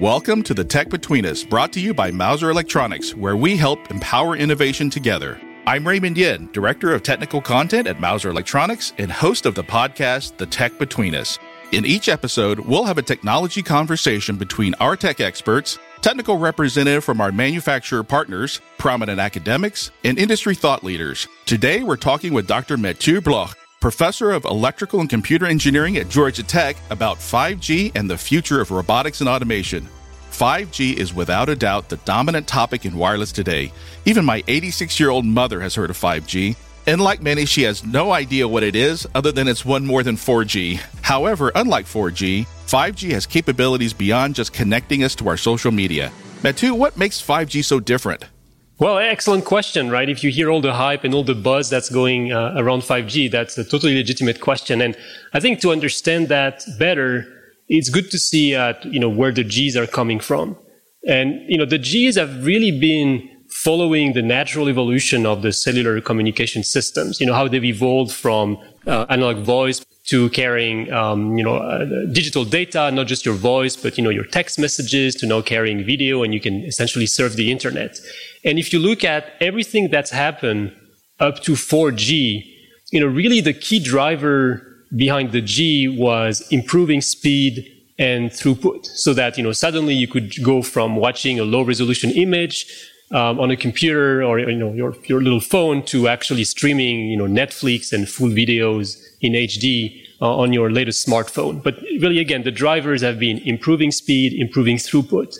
Welcome to the Tech Between Us, brought to you by Mouser Electronics, where we help empower innovation together. I'm Raymond Yin, Director of Technical Content at Mouser Electronics and host of the podcast, The Tech Between Us. In each episode, we'll have a technology conversation between our tech experts, technical representative from our manufacturer partners, prominent academics, and industry thought leaders. Today, we're talking with Dr. Matthieu Bloch, professor of electrical and computer engineering at Georgia Tech, about 5G and the future of robotics and automation. 5G is without a doubt the dominant topic in wireless today. Even my 86 year old mother has heard of 5G. And like many, she has no idea what it is other than it's one more than 4G. However, unlike 4G, 5G has capabilities beyond just connecting us to our social media. Matthieu, what makes 5G so different? Well, excellent question, right? If you hear all the hype and all the buzz that's going uh, around 5G, that's a totally legitimate question. And I think to understand that better, it's good to see at, you know, where the Gs are coming from. And, you know, the Gs have really been following the natural evolution of the cellular communication systems, you know, how they've evolved from uh, analog voice to carrying, um, you know, uh, digital data, not just your voice, but, you know, your text messages to now carrying video and you can essentially serve the internet. And if you look at everything that's happened up to 4G, you know, really the key driver behind the G was improving speed and throughput so that, you know, suddenly you could go from watching a low resolution image um, on a computer or, you know, your, your little phone to actually streaming, you know, Netflix and full videos in HD uh, on your latest smartphone. But really, again, the drivers have been improving speed, improving throughput.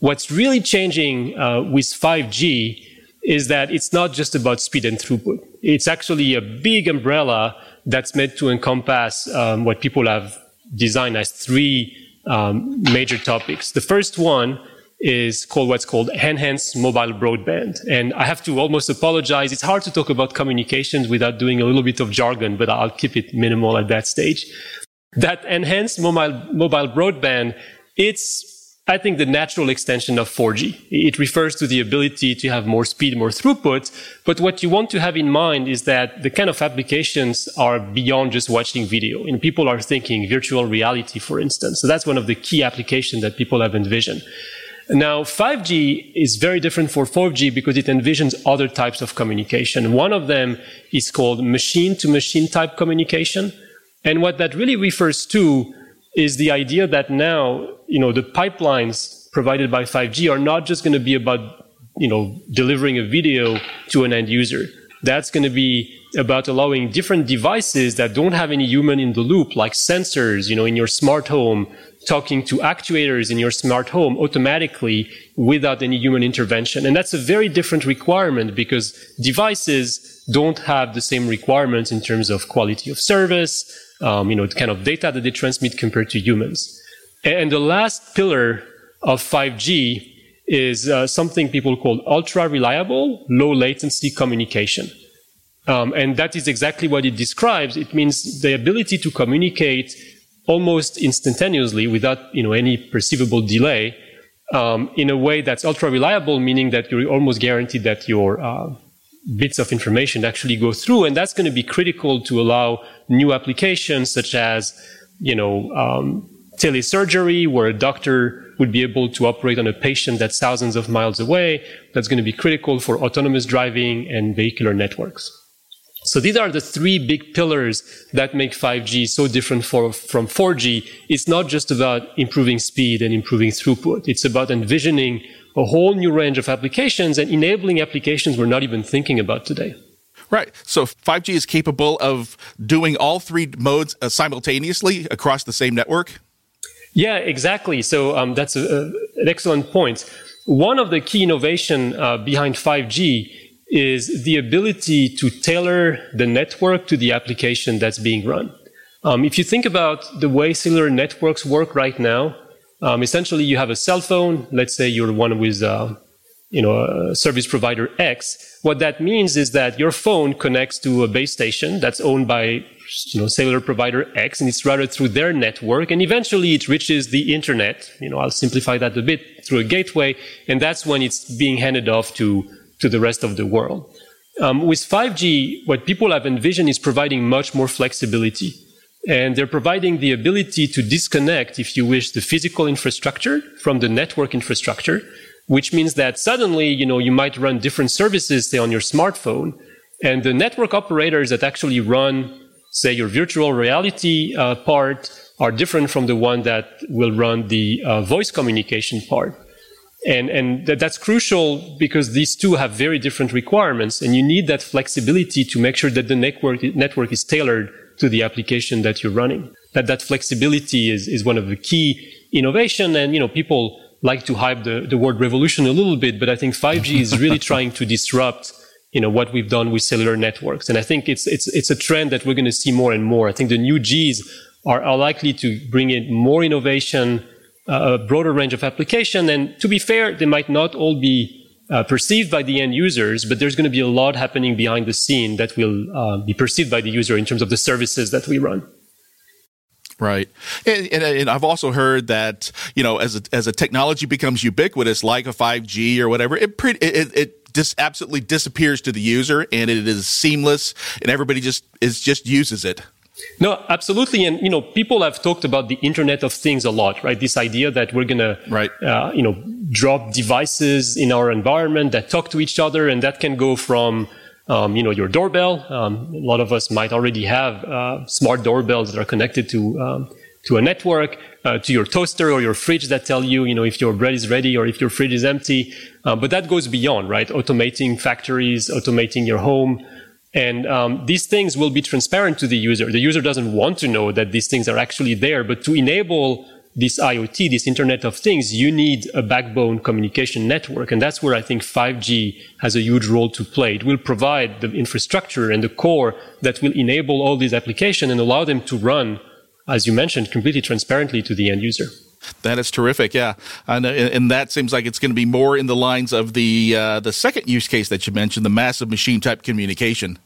What's really changing uh, with 5G is that it's not just about speed and throughput. It's actually a big umbrella that's meant to encompass um, what people have designed as three um, major topics. The first one is called what's called enhanced mobile broadband. And I have to almost apologize. It's hard to talk about communications without doing a little bit of jargon, but I'll keep it minimal at that stage. That enhanced mobile, mobile broadband, it's I think the natural extension of 4G. It refers to the ability to have more speed, more throughput. But what you want to have in mind is that the kind of applications are beyond just watching video. And people are thinking virtual reality, for instance. So that's one of the key applications that people have envisioned. Now, 5G is very different for 4G because it envisions other types of communication. One of them is called machine to machine type communication. And what that really refers to is the idea that now, you know, the pipelines provided by 5G are not just going to be about, you know, delivering a video to an end user. That's going to be about allowing different devices that don't have any human in the loop, like sensors, you know, in your smart home, talking to actuators in your smart home automatically without any human intervention. And that's a very different requirement because devices don't have the same requirements in terms of quality of service, um, you know, the kind of data that they transmit compared to humans. And the last pillar of 5G is uh, something people call ultra reliable, low latency communication. Um, and that is exactly what it describes. It means the ability to communicate almost instantaneously without you know any perceivable delay um, in a way that's ultra reliable, meaning that you're almost guaranteed that your uh, bits of information actually go through, and that's going to be critical to allow new applications such as you know um, telesurgery, where a doctor would be able to operate on a patient that's thousands of miles away. That's going to be critical for autonomous driving and vehicular networks. So these are the three big pillars that make 5G so different for, from 4G. It's not just about improving speed and improving throughput. It's about envisioning a whole new range of applications and enabling applications we're not even thinking about today. Right. So 5G is capable of doing all three modes uh, simultaneously across the same network? Yeah, exactly. So um, that's a, a, an excellent point. One of the key innovation uh, behind 5G is the ability to tailor the network to the application that's being run. Um, if you think about the way cellular networks work right now, um, essentially you have a cell phone. Let's say you're one with, uh, you know, service provider X. What that means is that your phone connects to a base station that's owned by, you know, cellular provider X, and it's routed through their network, and eventually it reaches the internet. You know, I'll simplify that a bit through a gateway, and that's when it's being handed off to to the rest of the world. Um, with 5G, what people have envisioned is providing much more flexibility. And they're providing the ability to disconnect, if you wish, the physical infrastructure from the network infrastructure, which means that suddenly, you know, you might run different services, say, on your smartphone. And the network operators that actually run, say, your virtual reality uh, part are different from the one that will run the uh, voice communication part. And, and th- that's crucial because these two have very different requirements and you need that flexibility to make sure that the network, network is tailored to the application that you're running. That, that flexibility is, is one of the key innovation. And, you know, people like to hype the, the word revolution a little bit, but I think 5G is really trying to disrupt, you know, what we've done with cellular networks. And I think it's, it's, it's a trend that we're going to see more and more. I think the new Gs are, are likely to bring in more innovation, a broader range of application. And to be fair, they might not all be uh, perceived by the end users, but there's going to be a lot happening behind the scene that will uh, be perceived by the user in terms of the services that we run. Right, and, and, and, I've also heard that you know as a, as a technology becomes ubiquitous, like a five G or whatever, it it, it just absolutely disappears to the user, and it is seamless, and everybody just is just uses it. No, absolutely. And, you know, people have talked about the Internet of Things a lot, right? This idea that we're going to, right. Uh, you know, drop devices in our environment that talk to each other. And that can go from, um, you know, your doorbell. Um, a lot of us might already have uh, smart doorbells that are connected to, um, to a network, uh, to your toaster or your fridge that tell you, you know, if your bread is ready or if your fridge is empty. Uh, but that goes beyond, right? Automating factories, automating your home. And um, these things will be transparent to the user. The user doesn't want to know that these things are actually there, but to enable this IoT, this Internet of Things, you need a backbone communication network. And that's where I think 5G has a huge role to play. It will provide the infrastructure and the core that will enable all these applications and allow them to run, as you mentioned, completely transparently to the end user. That is terrific, yeah, and, and that seems like it's going to be more in the lines of the uh, the second use case that you mentioned, the massive machine type communication.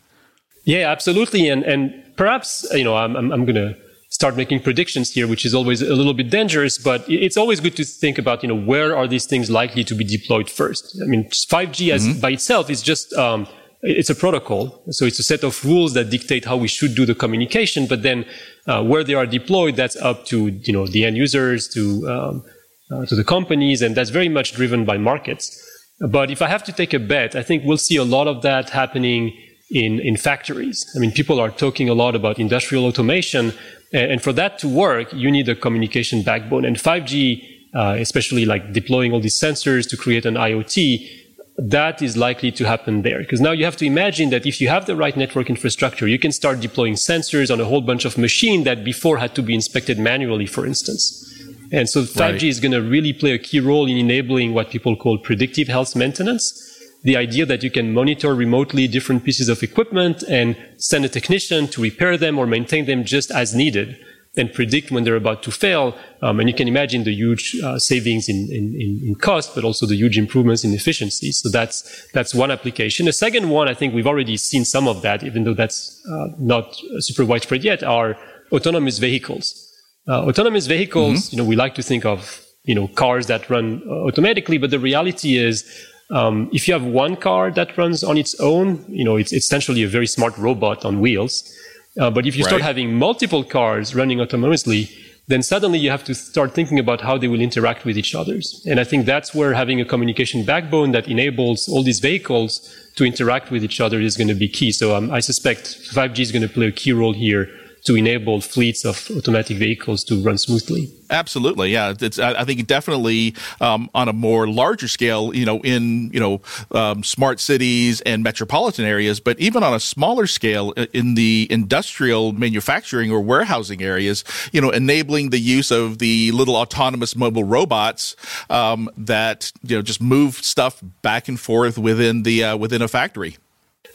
Yeah, absolutely, and and perhaps you know I'm I'm, I'm going to start making predictions here, which is always a little bit dangerous, but it's always good to think about you know where are these things likely to be deployed first. I mean, 5G as mm-hmm. by itself is just um, it's a protocol. So it's a set of rules that dictate how we should do the communication. But then uh, where they are deployed, that's up to, you know, the end users, to, um, uh, to the companies. And that's very much driven by markets. But if I have to take a bet, I think we'll see a lot of that happening in, in factories. I mean, people are talking a lot about industrial automation. And, and for that to work, you need a communication backbone. And 5G, uh, especially like deploying all these sensors to create an IoT, that is likely to happen there. Because now you have to imagine that if you have the right network infrastructure, you can start deploying sensors on a whole bunch of machines that before had to be inspected manually, for instance. And so 5G right. is going to really play a key role in enabling what people call predictive health maintenance. The idea that you can monitor remotely different pieces of equipment and send a technician to repair them or maintain them just as needed and predict when they're about to fail. Um, and you can imagine the huge uh, savings in, in, in, cost, but also the huge improvements in efficiency. So that's, that's one application. The second one, I think we've already seen some of that, even though that's uh, not super widespread yet, are autonomous vehicles. Uh, autonomous vehicles, mm-hmm. you know, we like to think of, you know, cars that run uh, automatically, but the reality is, um, if you have one car that runs on its own, you know, it's essentially a very smart robot on wheels. Uh, but if you start having multiple cars running autonomously, then suddenly you have to start thinking about how they will interact with each other. And I think that's where having a communication backbone that enables all these vehicles to interact with each other is going to be key. So um, I suspect 5G is going to play a key role here to enable fleets of automatic vehicles to run smoothly. Absolutely, yeah. It's, I think definitely um, on a more larger scale, you know, in you know um, smart cities and metropolitan areas, but even on a smaller scale uh, in the industrial manufacturing or warehousing areas, you know, enabling the use of the little autonomous mobile robots um, that you know just move stuff back and forth within the uh, within a factory.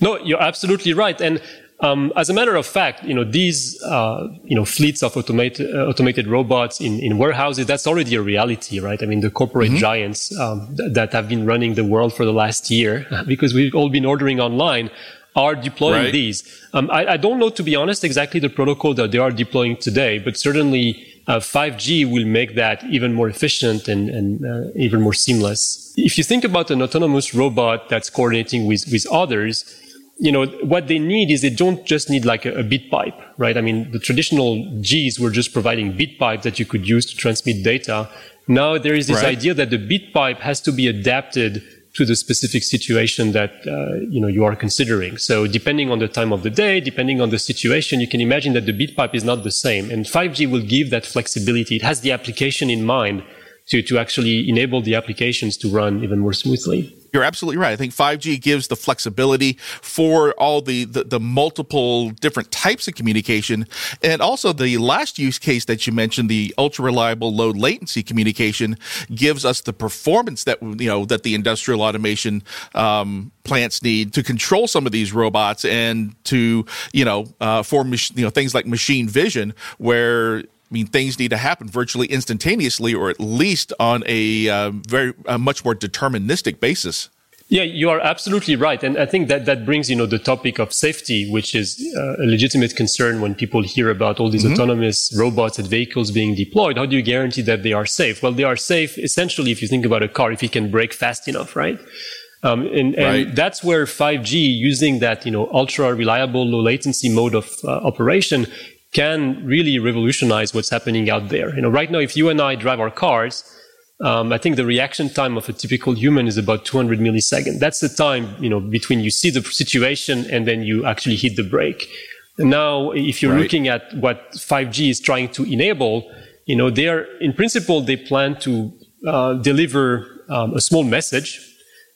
No, you're absolutely right, and um, as a matter of fact, you know these uh, you know fleets of automated uh, automated robots in, in warehouses that's already a reality, right? I mean the corporate mm-hmm. giants um, th- that have been running the world for the last year because we've all been ordering online are deploying right. these. Um, I, I, don't know to be honest exactly the protocol that they are deploying today, but certainly uh, 5G will make that even more efficient and, and uh, even more seamless. If you think about an autonomous robot that's coordinating with with others you know, what they need is they don't just need like a, a, bit pipe, right? I mean, the traditional Gs were just providing bit pipe that you could use to transmit data. Now there is this right. idea that the bit pipe has to be adapted to the specific situation that uh, you know you are considering. So depending on the time of the day, depending on the situation, you can imagine that the bit pipe is not the same. And 5G will give that flexibility. It has the application in mind to, to actually enable the applications to run even more smoothly. You're absolutely right. I think 5G gives the flexibility for all the, the, the, multiple different types of communication. And also the last use case that you mentioned, the ultra reliable low latency communication gives us the performance that, you know, that the industrial automation, um, plants need to control some of these robots and to, you know, uh, for, mach- you know, things like machine vision where I mean, things need to happen virtually instantaneously, or at least on a uh, very a much more deterministic basis. Yeah, you are absolutely right, and I think that that brings you know the topic of safety, which is uh, a legitimate concern when people hear about all these mm-hmm. autonomous robots and vehicles being deployed. How do you guarantee that they are safe? Well, they are safe essentially if you think about a car, if it can brake fast enough, right? Um, and, and right. that's where 5G, using that you know ultra reliable, low latency mode of uh, operation, can really revolutionize what's happening out there. You know, right now, if you and I drive our cars, um, I think the reaction time of a typical human is about 200 milliseconds. That's the time, you know, between you see the situation and then you actually hit the brake. And now, if you're right. looking at what 5G is trying to enable, you know, they're, in principle, they plan to uh, deliver um, a small message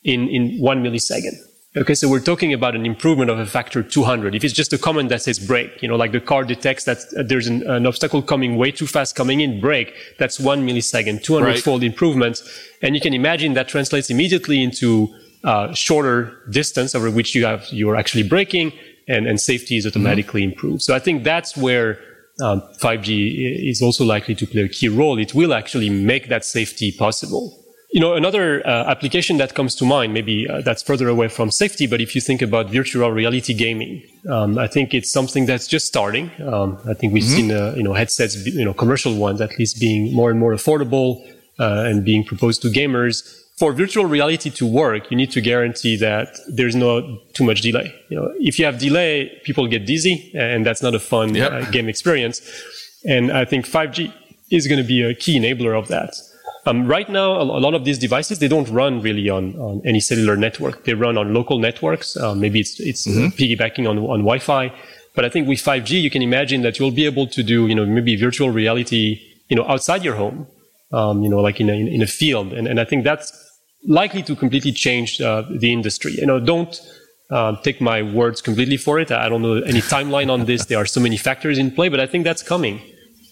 in, in one millisecond. Okay, so we're talking about an improvement of a factor 200. If it's just a comment that says brake, you know, like the car detects that uh, there's an, an, obstacle coming way too fast coming in, brake, that's one millisecond, 200 right. fold improvement. And you can imagine that translates immediately into uh, shorter distance over which you have, you're actually braking and, and safety is automatically mm-hmm. improved. So I think that's where um, 5G is also likely to play a key role. It will actually make that safety possible. You know, another uh, application that comes to mind, maybe uh, that's further away from safety, but if you think about virtual reality gaming, um, I think it's something that's just starting. Um, I think we've mm-hmm. seen, uh, you know, headsets, you know, commercial ones at least being more and more affordable uh, and being proposed to gamers. For virtual reality to work, you need to guarantee that there's no too much delay. You know, if you have delay, people get dizzy, and that's not a fun yep. Uh, game experience. And I think 5G is going to be a key enabler of that. Um, right now, a, lot of these devices they don't run really on, on any cellular network. They run on local networks. Uh, maybe it's it's mm-hmm. piggybacking on on Wi-Fi. But I think with 5G, you can imagine that you'll be able to do you know maybe virtual reality you know outside your home, um, you know like in a, in a field, and and I think that's likely to completely change uh, the industry. You know, don't uh, take my words completely for it. I don't know any timeline on this. There are so many factors in play, but I think that's coming.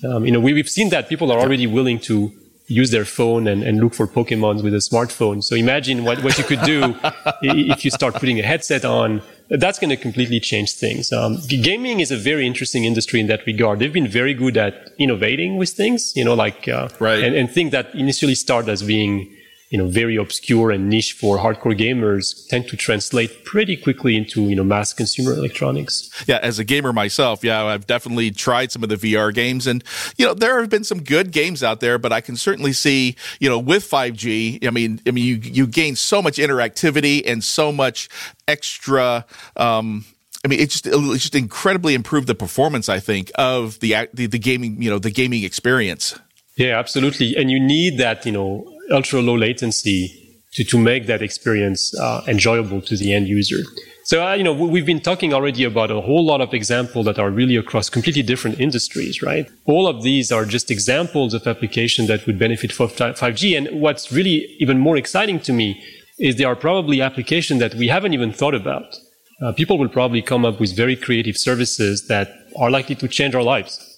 Um, you know, we, we've seen that people are already willing to use their phone and, and look for Pokemons with a smartphone. So imagine what, what you could do if you start putting a headset on. That's going to completely change things. Um, gaming is a very interesting industry in that regard. They've been very good at innovating with things, you know, like, uh, right. and, and things that initially start as being you know, very obscure and niche for hardcore gamers tend to translate pretty quickly into, you know, mass consumer electronics. Yeah. As a gamer myself, yeah, I've definitely tried some of the VR games and, you know, there have been some good games out there, but I can certainly see, you know, with 5G, I mean, I mean, you, you gain so much interactivity and so much extra, um, I mean, it just it just incredibly improved the performance. I think of the, the the gaming, you know, the gaming experience. Yeah, absolutely. And you need that, you know, ultra low latency to, to make that experience uh, enjoyable to the end user. So, uh, you know, we've been talking already about a whole lot of examples that are really across completely different industries, right? All of these are just examples of applications that would benefit from 5G. And what's really even more exciting to me is there are probably applications that we haven't even thought about. Uh, people will probably come up with very creative services that are likely to change our lives.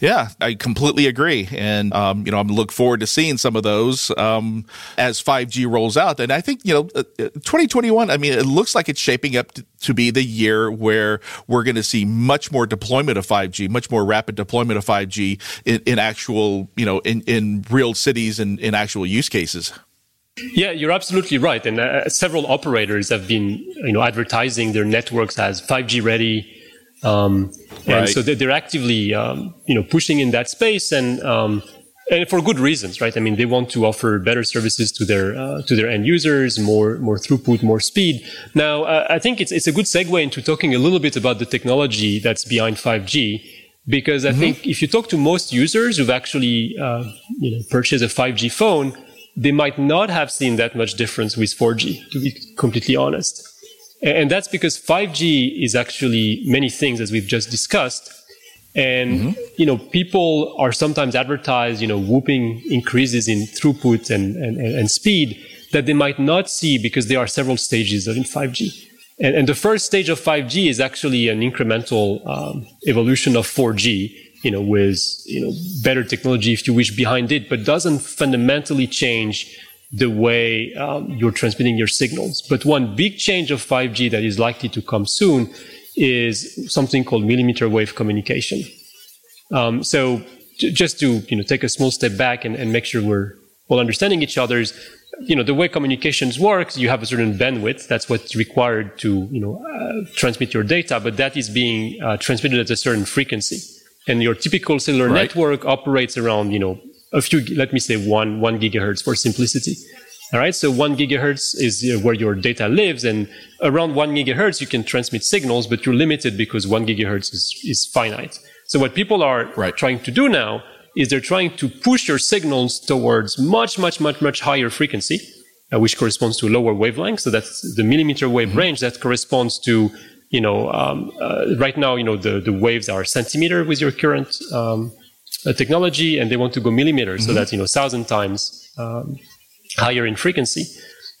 Yeah, I completely agree. And, um, you know, I'm look forward to seeing some of those um, as 5G rolls out. And I think, you know, uh, 2021, I mean, it looks like it's shaping up to, to be the year where we're going to see much more deployment of 5G, much more rapid deployment of 5G in, in actual, you know, in, in real cities and in actual use cases. Yeah, you're absolutely right. And uh, several operators have been, you know, advertising their networks as 5G ready um, and right. so they're actively, um, you know, pushing in that space. And um, and for good reasons, right? I mean, they want to offer better services to their uh, to their end users, more more throughput, more speed. Now, uh, I think it's it's a good segue into talking a little bit about the technology that's behind 5G, because I mm-hmm. think if you talk to most users who've actually uh, you know purchased a 5G phone, they might not have seen that much difference with 4G, to be completely honest. And that's because 5G is actually many things, as we've just discussed and, mm-hmm. you know, people are sometimes advertised, you know, whooping increases in throughput and, and, and speed that they might not see because there are several stages in 5G. And, and the first stage of 5G is actually an incremental um, evolution of 4G, you know, with, you know, better technology, if you wish, behind it, but doesn't fundamentally change the way um, you're transmitting your signals. But one big change of 5G that is likely to come soon is something called millimeter wave communication. Um, so j- just to you know take a small step back and, and make sure we're all understanding each other's you know the way communications works you have a certain bandwidth that's what's required to you know uh, transmit your data but that is being uh, transmitted at a certain frequency and your typical cellular right. network operates around you know a few let me say one one gigahertz for simplicity all right. So one gigahertz is where your data lives. And around one gigahertz, you can transmit signals, but you're limited because one gigahertz is, is finite. So what people are right. trying to do now is they're trying to push your signals towards much, much, much, much higher frequency, uh, which corresponds to lower wavelength. So that's the millimeter wave mm-hmm. range that corresponds to, you know, um, uh, right now, you know, the, the waves are centimeter with your current um, uh, technology, and they want to go millimeters, mm-hmm. so that's, you know, thousand times um, higher in frequency.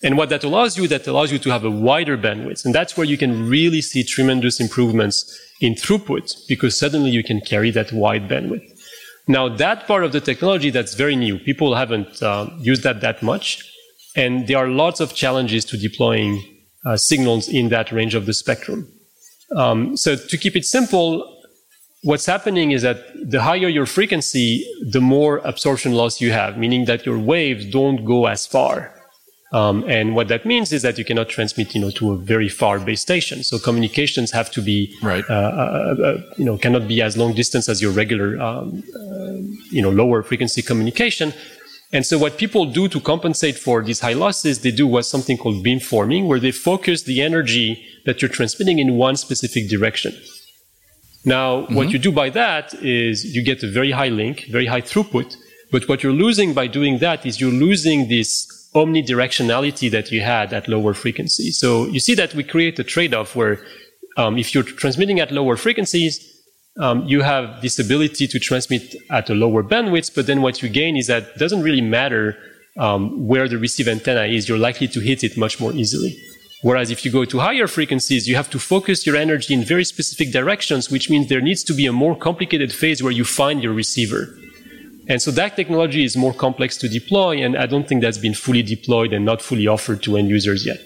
And what that allows you, that allows you to have a wider bandwidth. And that's where you can really see tremendous improvements in throughput because suddenly you can carry that wide bandwidth. Now that part of the technology that's very new, people haven't uh, used that that much. And there are lots of challenges to deploying uh, signals in that range of the spectrum. Um, so to keep it simple, what's happening is that the higher your frequency, the more absorption loss you have, meaning that your waves don't go as far. Um, and what that means is that you cannot transmit, you know, to a very far base station. So communications have to be, right. Uh, uh, uh, uh you know, cannot be as long distance as your regular, um, uh, you know, lower frequency communication. And so what people do to compensate for these high losses, they do what's something called beamforming, where they focus the energy that you're transmitting in one specific direction. Now, mm-hmm. what you do by that is you get a very high link, very high throughput. But what you're losing by doing that is you're losing this omnidirectionality that you had at lower frequency. So you see that we create a trade-off where um, if you're transmitting at lower frequencies, um, you have this ability to transmit at a lower bandwidth, but then what you gain is that it doesn't really matter um, where the receive antenna is, you're likely to hit it much more easily. Whereas if you go to higher frequencies, you have to focus your energy in very specific directions, which means there needs to be a more complicated phase where you find your receiver. And so that technology is more complex to deploy, and I don't think that's been fully deployed and not fully offered to end users yet.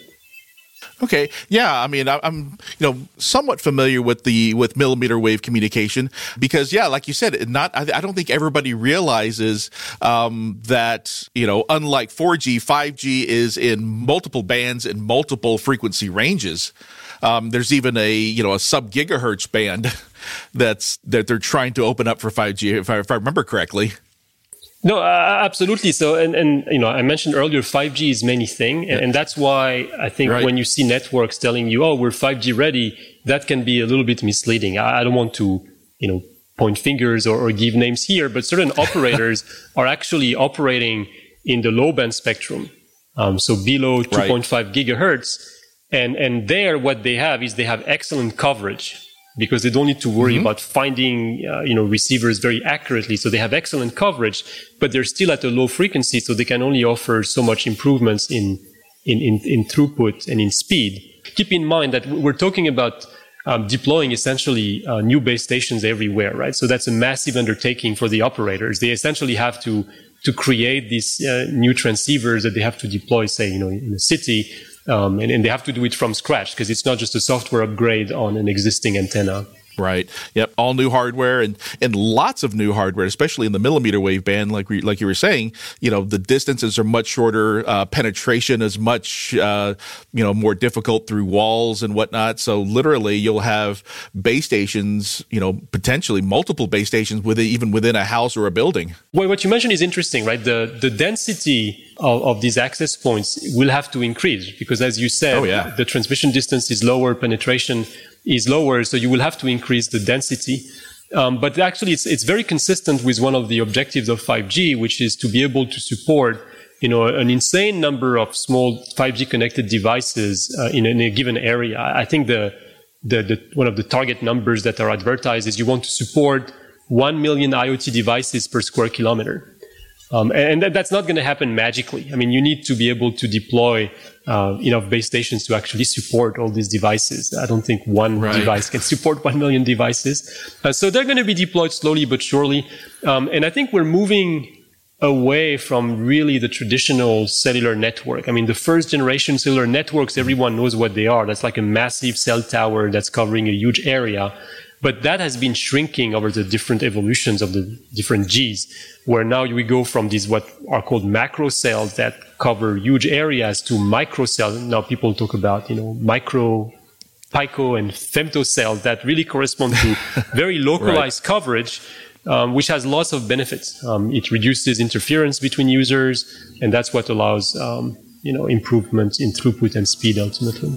Okay, yeah, I mean, I'm you know somewhat familiar with the with millimeter wave communication because yeah, like you said, not I, I don't think everybody realizes um, that you know unlike 4G, 5G is in multiple bands and multiple frequency ranges. Um, there's even a you know a sub gigahertz band that's that they're trying to open up for 5G if I, if I remember correctly. No, uh, absolutely. So, and, and, you know, I mentioned earlier, 5G is many thing. And, and that's why I think right. when you see networks telling you, oh, we're 5G ready, that can be a little bit misleading. I, I don't want to, you know, point fingers or, or give names here, but certain operators are actually operating in the low band spectrum. Um, so below 2.5 right. gigahertz. And, and there, what they have is they have excellent coverage because they don't need to worry mm-hmm. about finding uh, you know receivers very accurately. So they have excellent coverage but they're still at a low frequency so they can only offer so much improvements in in, in, in throughput and in speed. Keep in mind that we're talking about um, deploying essentially uh, new base stations everywhere right? So that's a massive undertaking for the operators. They essentially have to to create these uh, new transceivers that they have to deploy say you know in a city um, and, and, they have to do it from scratch because it's not just a software upgrade on an existing antenna. Right. Yep. All new hardware and, and lots of new hardware, especially in the millimeter wave band, like we, like you were saying. You know, the distances are much shorter. Uh, penetration is much uh, you know more difficult through walls and whatnot. So literally, you'll have base stations. You know, potentially multiple base stations within even within a house or a building. Well, what you mentioned is interesting, right? The the density of, of these access points will have to increase because, as you said, oh, yeah. the transmission distance is lower, penetration is lower, so you will have to increase the density. Um, but actually, it's, it's very consistent with one of the objectives of 5G, which is to be able to support you know, an insane number of small 5G connected devices uh, in, in, a given area. I think the, the, the, one of the target numbers that are advertised is you want to support 1 million IoT devices per square kilometer. Um, and that's not going to happen magically. I mean, you need to be able to deploy uh, enough base stations to actually support all these devices. I don't think one right. device can support 1 million devices. Uh, so they're going to be deployed slowly but surely. Um, and I think we're moving away from really the traditional cellular network. I mean, the first generation cellular networks, everyone knows what they are. That's like a massive cell tower that's covering a huge area. But that has been shrinking over the different evolutions of the different Gs, where now we go from these what are called macro cells that cover huge areas to micro cells. Now people talk about, you know, micro pico and femto cells that really correspond to very localized right. coverage, um, which has lots of benefits. Um, it reduces interference between users, and that's what allows, um, you know, improvements in throughput and speed ultimately.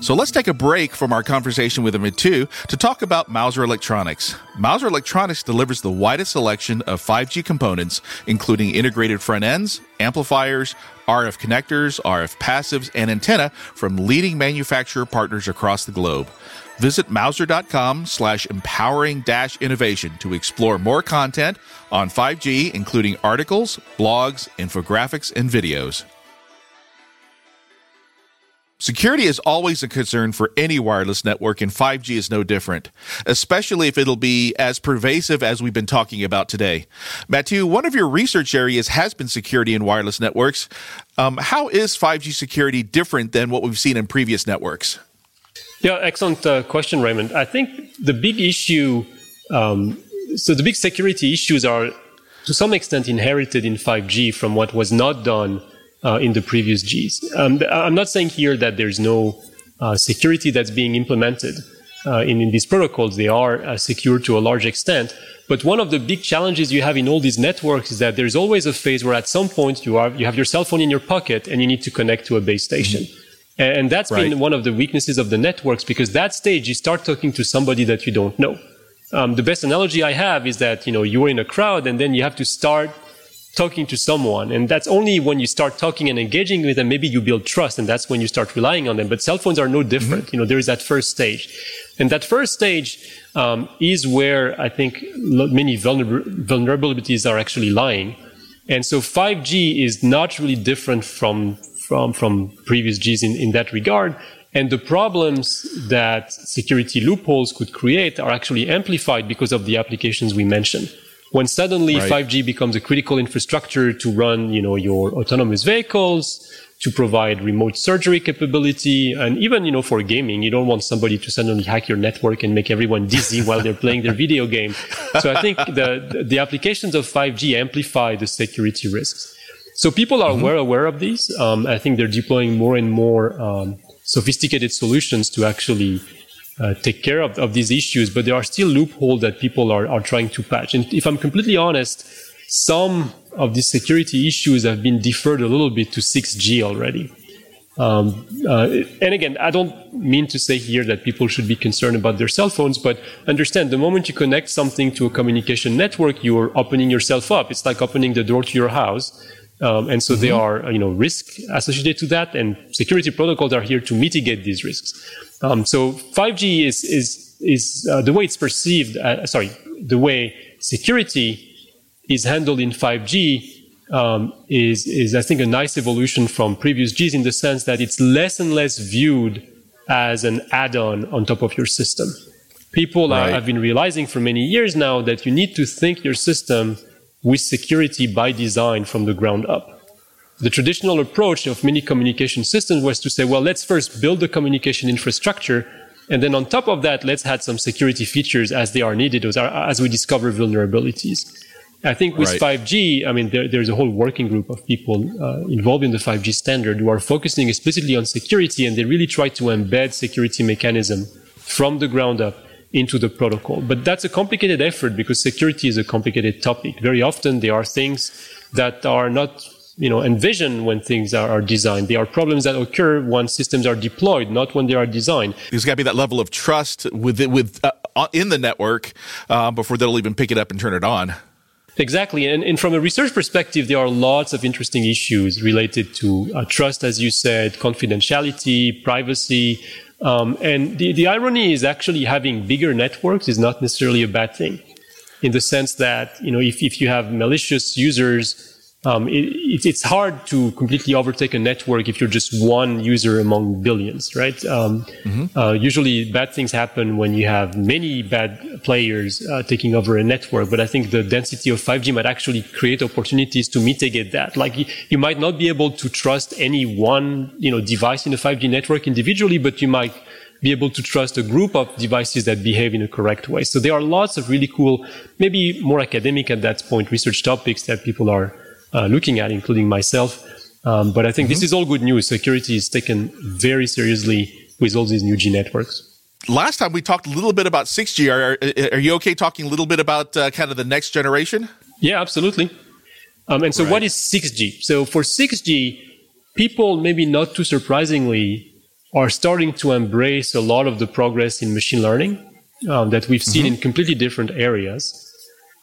So let's take a break from our conversation with Matthieu to talk about Mouser Electronics. Mouser Electronics delivers the widest selection of 5G components, including integrated front ends, amplifiers, RF connectors, RF passives, and antenna from leading manufacturer partners across the globe. Visit Mouser.com slash empowering dash innovation to explore more content on 5G, including articles, blogs, infographics, and videos. Security is always a concern for any wireless network, and 5G is no different, especially if it'll be as pervasive as we've been talking about today. Matthieu, one of your research areas has been security in wireless networks. Um, how is 5G security different than what we've seen in previous networks? Yeah, excellent uh, question, Raymond. I think the big issue, um, so the big security issues are to some extent inherited in 5G from what was not done uh, in the previous Gs. Um, I'm not saying here that there's no uh, security that's being implemented uh, in, in, these protocols. They are uh, secure to a large extent. But one of the big challenges you have in all these networks is that there's always a phase where at some point you are you have your cell phone in your pocket and you need to connect to a base station. Mm-hmm. And that's right. been one of the weaknesses of the networks because that stage you start talking to somebody that you don't know. Um, the best analogy I have is that you know you're in a crowd and then you have to start talking to someone. And that's only when you start talking and engaging with them, maybe you build trust and that's when you start relying on them. But cell phones are no different. Mm-hmm. You know, there is that first stage. And that first stage um, is where I think many vulner- vulnerabilities are actually lying. And so 5G is not really different from from from previous Gs in, in that regard. And the problems that security loopholes could create are actually amplified because of the applications we mentioned when suddenly right. 5G becomes a critical infrastructure to run, you know, your autonomous vehicles, to provide remote surgery capability, and even, you know, for gaming, you don't want somebody to suddenly hack your network and make everyone dizzy while they're playing their video game. So I think the, the applications of 5G amplify the security risks. So people are mm-hmm. well aware of these. Um, I think they're deploying more and more um, sophisticated solutions to actually uh, take care of, of these issues, but there are still loopholes that people are, are trying to patch. And if I'm completely honest, some of these security issues have been deferred a little bit to 6G already. Um, uh, and again, I don't mean to say here that people should be concerned about their cell phones, but understand the moment you connect something to a communication network, you're opening yourself up. It's like opening the door to your house. Um, and so mm-hmm. there are, you know, risks associated to that, and security protocols are here to mitigate these risks. Um, so 5G is is is uh, the way it's perceived. Uh, sorry, the way security is handled in 5G um, is is I think a nice evolution from previous Gs in the sense that it's less and less viewed as an add-on on top of your system. People right. are, have been realizing for many years now that you need to think your system with security by design from the ground up. The traditional approach of many communication systems was to say, well, let's first build the communication infrastructure And then on top of that, let's add some security features as they are needed, as we discover vulnerabilities. I think with right. 5G, I mean, there, there's a whole working group of people uh, involved in the 5G standard who are focusing explicitly on security, and they really try to embed security mechanism from the ground up into the protocol. But that's a complicated effort because security is a complicated topic. Very often there are things that are not you know envisioned when things are, are, designed. There are problems that occur when systems are deployed, not when they are designed. There's got to be that level of trust with with uh, uh, in the network uh, before they'll even pick it up and turn it on. Exactly. And, and, from a research perspective, there are lots of interesting issues related to uh, trust, as you said, confidentiality, privacy, um, and the, the irony is actually having bigger networks is not necessarily a bad thing in the sense that, you know, if, if you have malicious users um, it, it's hard to completely overtake a network if you're just one user among billions, right? Um, mm-hmm. uh, usually, bad things happen when you have many bad players uh, taking over a network. But I think the density of 5G might actually create opportunities to mitigate that. Like you, you might not be able to trust any one, you know, device in a 5G network individually, but you might be able to trust a group of devices that behave in a correct way. So there are lots of really cool, maybe more academic at that point, research topics that people are looking at, including myself. Um, but I think mm-hmm. this is all good news. Security is taken very seriously with all these new G networks. Last time we talked a little bit about 6G. Are, are you okay talking a little bit about uh, kind of the next generation? Yeah, absolutely. Um, and so, right. what is 6G? So, for 6G, people, maybe not too surprisingly, are starting to embrace a lot of the progress in machine learning um, that we've seen mm-hmm. in completely different areas.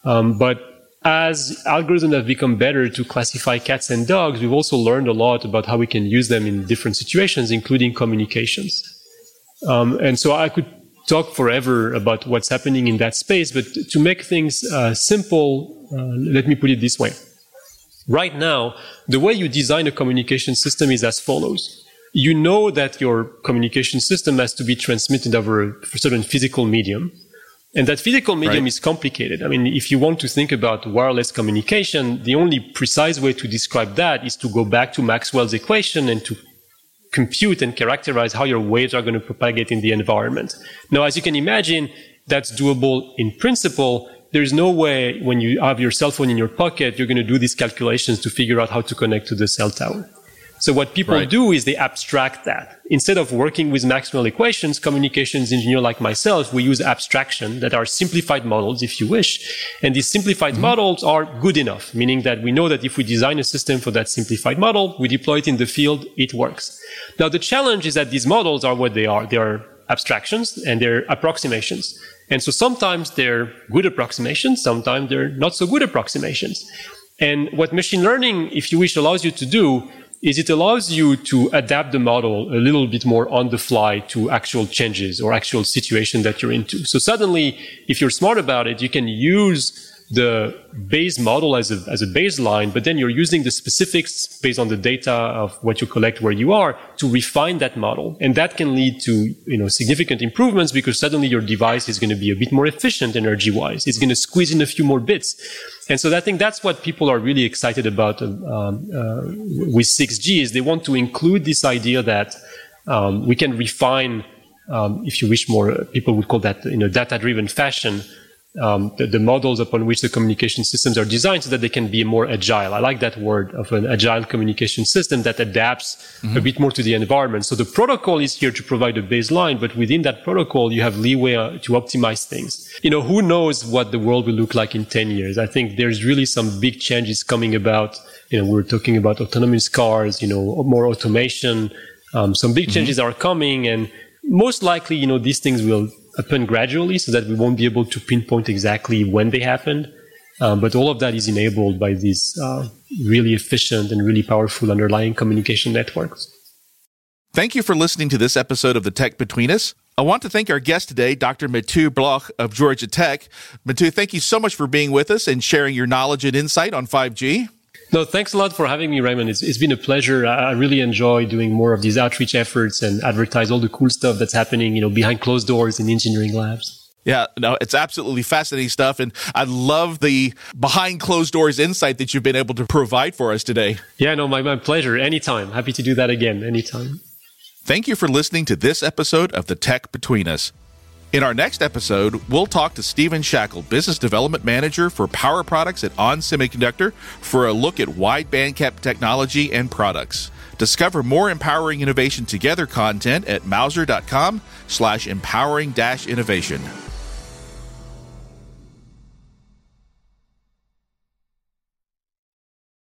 Um, but as algorithms have become better to classify cats and dogs, we've also learned a lot about how we can use them in different situations, including communications. Um, and so I could talk forever about what's happening in that space, but to make things uh, simple, uh, let me put it this way. Right now, the way you design a communication system is as follows. You know that your communication system has to be transmitted over a certain physical medium. And that physical medium right. is complicated. I mean, if you want to think about wireless communication, the only precise way to describe that is to go back to Maxwell's equation and to compute and characterize how your waves are going to propagate in the environment. Now, as you can imagine, that's doable in principle. There's no way when you have your cell phone in your pocket, you're going to do these calculations to figure out how to connect to the cell tower. So what people right. do is they abstract that. Instead of working with Maxwell equations, communications engineer like myself, we use abstraction that are simplified models, if you wish. And these simplified mm-hmm. models are good enough, meaning that we know that if we design a system for that simplified model, we deploy it in the field, it works. Now the challenge is that these models are what they are. They are abstractions and they're approximations. And so sometimes they're good approximations, sometimes they're not so good approximations. And what machine learning, if you wish, allows you to do is it allows you to adapt the model a little bit more on the fly to actual changes or actual situation that you're into. So suddenly, if you're smart about it, you can use the base model as a, as a baseline, but then you're using the specifics based on the data of what you collect where you are to refine that model. And that can lead to, you know, significant improvements because suddenly your device is going to be a bit more efficient energy wise. It's going to squeeze in a few more bits. And so I think that's what people are really excited about um, uh, with 6G is they want to include this idea that um, we can refine, um, if you wish more, people would call that in a data-driven fashion, um, the, the, models upon which the communication systems are designed so that they can be more agile. I like that word of an agile communication system that adapts mm-hmm. a bit more to the environment. So the protocol is here to provide a baseline, but within that protocol, you have leeway uh, to optimize things. You know, who knows what the world will look like in 10 years? I think there's really some big changes coming about. You know, we're talking about autonomous cars, you know, more automation. Um, some big mm-hmm. changes mm-hmm. are coming and most likely, you know, these things will happen gradually so that we won't be able to pinpoint exactly when they happened. Um, but all of that is enabled by these uh, really efficient and really powerful underlying communication networks. Thank you for listening to this episode of The Tech Between Us. I want to thank our guest today, Dr. Matthieu Bloch of Georgia Tech. Matthieu, thank you so much for being with us and sharing your knowledge and insight on 5G. No, thanks a lot for having me, Raymond. It's, it's been a pleasure. I really enjoy doing more of these outreach efforts and advertise all the cool stuff that's happening, you know, behind closed doors in engineering labs. Yeah, no, it's absolutely fascinating stuff. And I love the behind closed doors insight that you've been able to provide for us today. Yeah, no, my, my pleasure. Anytime. Happy to do that again. Anytime. Thank you for listening to this episode of The Tech Between Us. In our next episode, we'll talk to Stephen Shackle, Business Development Manager for Power Products at On Semiconductor, for a look at wide bandgap technology and products. Discover more empowering innovation together content at mouser.com slash empowering dash innovation.